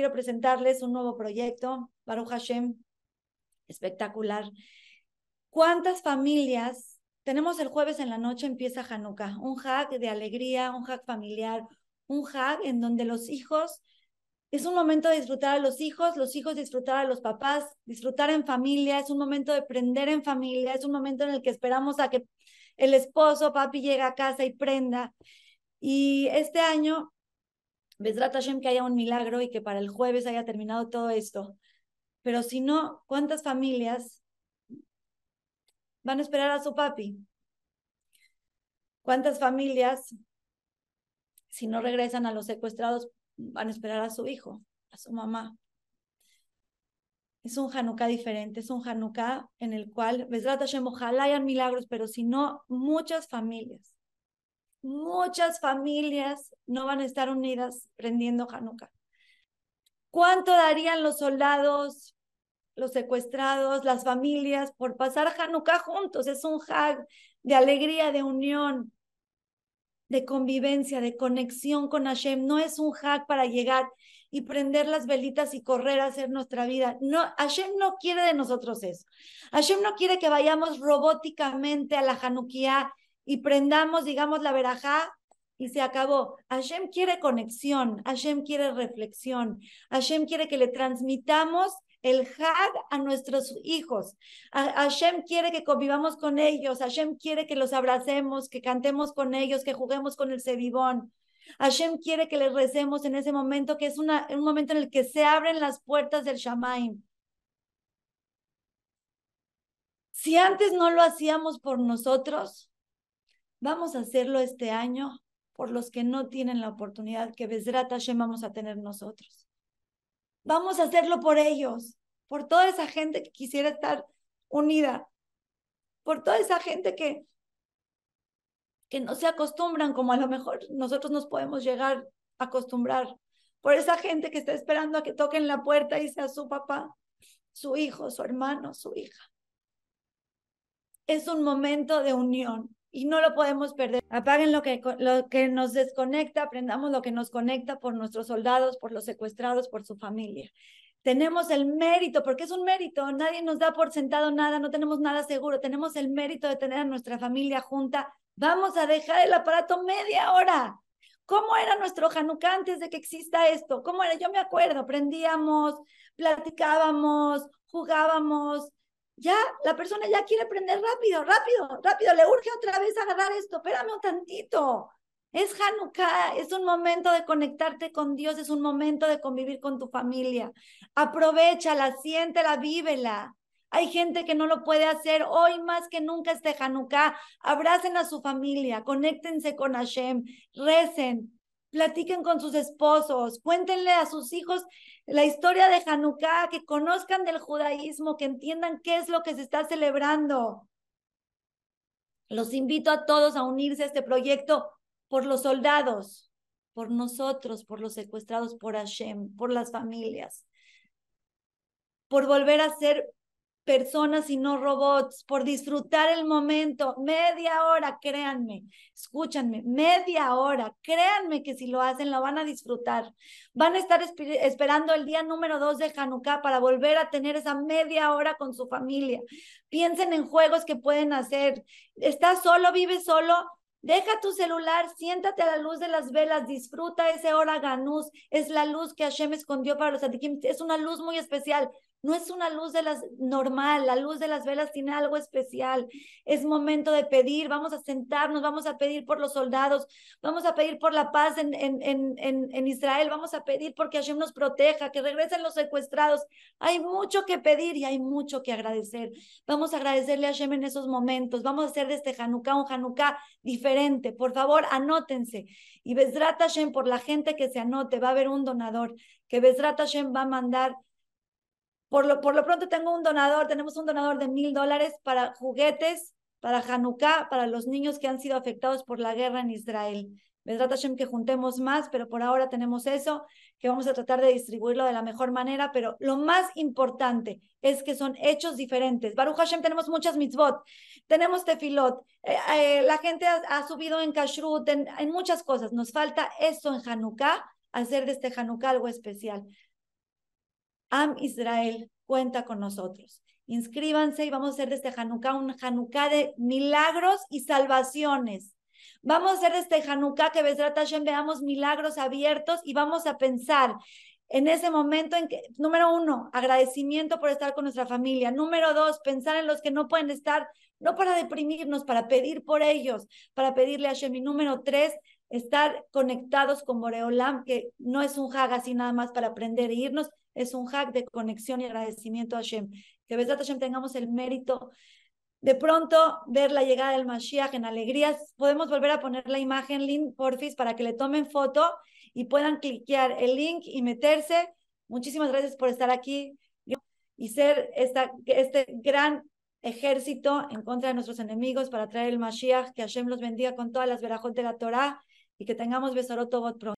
quiero presentarles un nuevo proyecto, Baruch Hashem, espectacular. ¿Cuántas familias tenemos el jueves en la noche empieza Hanukkah, un hag de alegría, un hag familiar, un hag en donde los hijos es un momento de disfrutar a los hijos, los hijos disfrutar a los papás, disfrutar en familia, es un momento de prender en familia, es un momento en el que esperamos a que el esposo, papi, llegue a casa y prenda. Y este año, Besrat Hashem, que haya un milagro y que para el jueves haya terminado todo esto. Pero si no, ¿cuántas familias van a esperar a su papi? ¿Cuántas familias, si no regresan a los secuestrados, van a esperar a su hijo, a su mamá. Es un Hanukkah diferente, es un Hanukkah en el cual, Besrat Hashem, ojalá hayan milagros, pero si no, muchas familias, muchas familias no van a estar unidas prendiendo Hanukkah. ¿Cuánto darían los soldados, los secuestrados, las familias por pasar Hanukkah juntos? Es un Hag de alegría, de unión, de convivencia, de conexión con Hashem. No es un hack para llegar y prender las velitas y correr a hacer nuestra vida. No, Hashem no quiere de nosotros eso. Hashem no quiere que vayamos robóticamente a la Hanukkah y prendamos, digamos, la verajá y se acabó. Hashem quiere conexión, Hashem quiere reflexión, Hashem quiere que le transmitamos el Hag a nuestros hijos. Hashem quiere que convivamos con ellos, Hashem quiere que los abracemos, que cantemos con ellos, que juguemos con el cebibón. Hashem quiere que les recemos en ese momento, que es una, un momento en el que se abren las puertas del Shamaim. Si antes no lo hacíamos por nosotros, vamos a hacerlo este año por los que no tienen la oportunidad que Besrat Hashem vamos a tener nosotros. Vamos a hacerlo por ellos, por toda esa gente que quisiera estar unida, por toda esa gente que, que no se acostumbran como a lo mejor nosotros nos podemos llegar a acostumbrar, por esa gente que está esperando a que toquen la puerta y sea su papá, su hijo, su hermano, su hija. Es un momento de unión y no lo podemos perder. Apaguen lo que, lo que nos desconecta, aprendamos lo que nos conecta por nuestros soldados, por los secuestrados, por su familia. Tenemos el mérito, porque es un mérito, nadie nos da por sentado nada, no tenemos nada seguro, tenemos el mérito de tener a nuestra familia junta. Vamos a dejar el aparato media hora. ¿Cómo era nuestro Hanukkah antes de que exista esto? ¿Cómo era? Yo me acuerdo, prendíamos, platicábamos, jugábamos, ya la persona ya quiere aprender rápido, rápido, rápido, le urge otra vez agarrar esto, espérame un tantito. Es Hanukkah, es un momento de conectarte con Dios, es un momento de convivir con tu familia. Aprovechala, siéntela, vívela. Hay gente que no lo puede hacer hoy más que nunca este Hanukkah. Abracen a su familia, conéctense con Hashem, recen, platiquen con sus esposos, cuéntenle a sus hijos la historia de Hanukkah, que conozcan del judaísmo, que entiendan qué es lo que se está celebrando. Los invito a todos a unirse a este proyecto por los soldados, por nosotros, por los secuestrados, por Hashem, por las familias, por volver a ser personas y no robots, por disfrutar el momento, media hora, créanme, escúchanme, media hora, créanme que si lo hacen lo van a disfrutar. Van a estar esperando el día número dos de Hanukkah para volver a tener esa media hora con su familia. Piensen en juegos que pueden hacer. ¿Estás solo, vives solo? Deja tu celular, siéntate a la luz de las velas, disfruta ese hora ganús. Es la luz que Hashem escondió para los atikim. Es una luz muy especial. No es una luz de las normal, la luz de las velas tiene algo especial. Es momento de pedir, vamos a sentarnos, vamos a pedir por los soldados, vamos a pedir por la paz en, en, en, en Israel, vamos a pedir porque Hashem nos proteja, que regresen los secuestrados. Hay mucho que pedir y hay mucho que agradecer. Vamos a agradecerle a Hashem en esos momentos. Vamos a hacer de este Hanukkah un Hanukkah diferente. Por favor, anótense. Y Besrat Hashem, por la gente que se anote, va a haber un donador que Besrat Hashem va a mandar por lo, por lo pronto tengo un donador, tenemos un donador de mil dólares para juguetes, para Hanukkah, para los niños que han sido afectados por la guerra en Israel. Me trata que juntemos más, pero por ahora tenemos eso, que vamos a tratar de distribuirlo de la mejor manera, pero lo más importante es que son hechos diferentes. Baruch Hashem tenemos muchas mitzvot, tenemos tefilot, eh, eh, la gente ha, subido en kashrut, en, en, muchas cosas. Nos falta eso en Hanukkah, hacer de este Hanukkah algo especial. Am Israel cuenta con nosotros. Inscríbanse y vamos a hacer de este Hanukkah un Hanukkah de milagros y salvaciones. Vamos a hacer de este Hanukkah que Besrat Hashem veamos milagros abiertos y vamos a pensar en ese momento en que, número uno, agradecimiento por estar con nuestra familia. Número dos, pensar en los que no pueden estar, no para deprimirnos, para pedir por ellos, para pedirle a Hashem. Y número tres, estar conectados con Boreolam, que no es un hag así nada más para aprender e irnos, es un hag de conexión y agradecimiento a Hashem. Que Besrat Hashem tengamos el mérito de pronto ver la llegada del Mashiach en alegrías. Podemos volver a poner la imagen, Lynn, porfis, para que le tomen foto y puedan cliquear el link y meterse. Muchísimas gracias por estar aquí y ser esta, este gran ejército en contra de nuestros enemigos para traer el Mashiach. Que Hashem los bendiga con todas las verajot de la Torah y que tengamos Besorot pronto.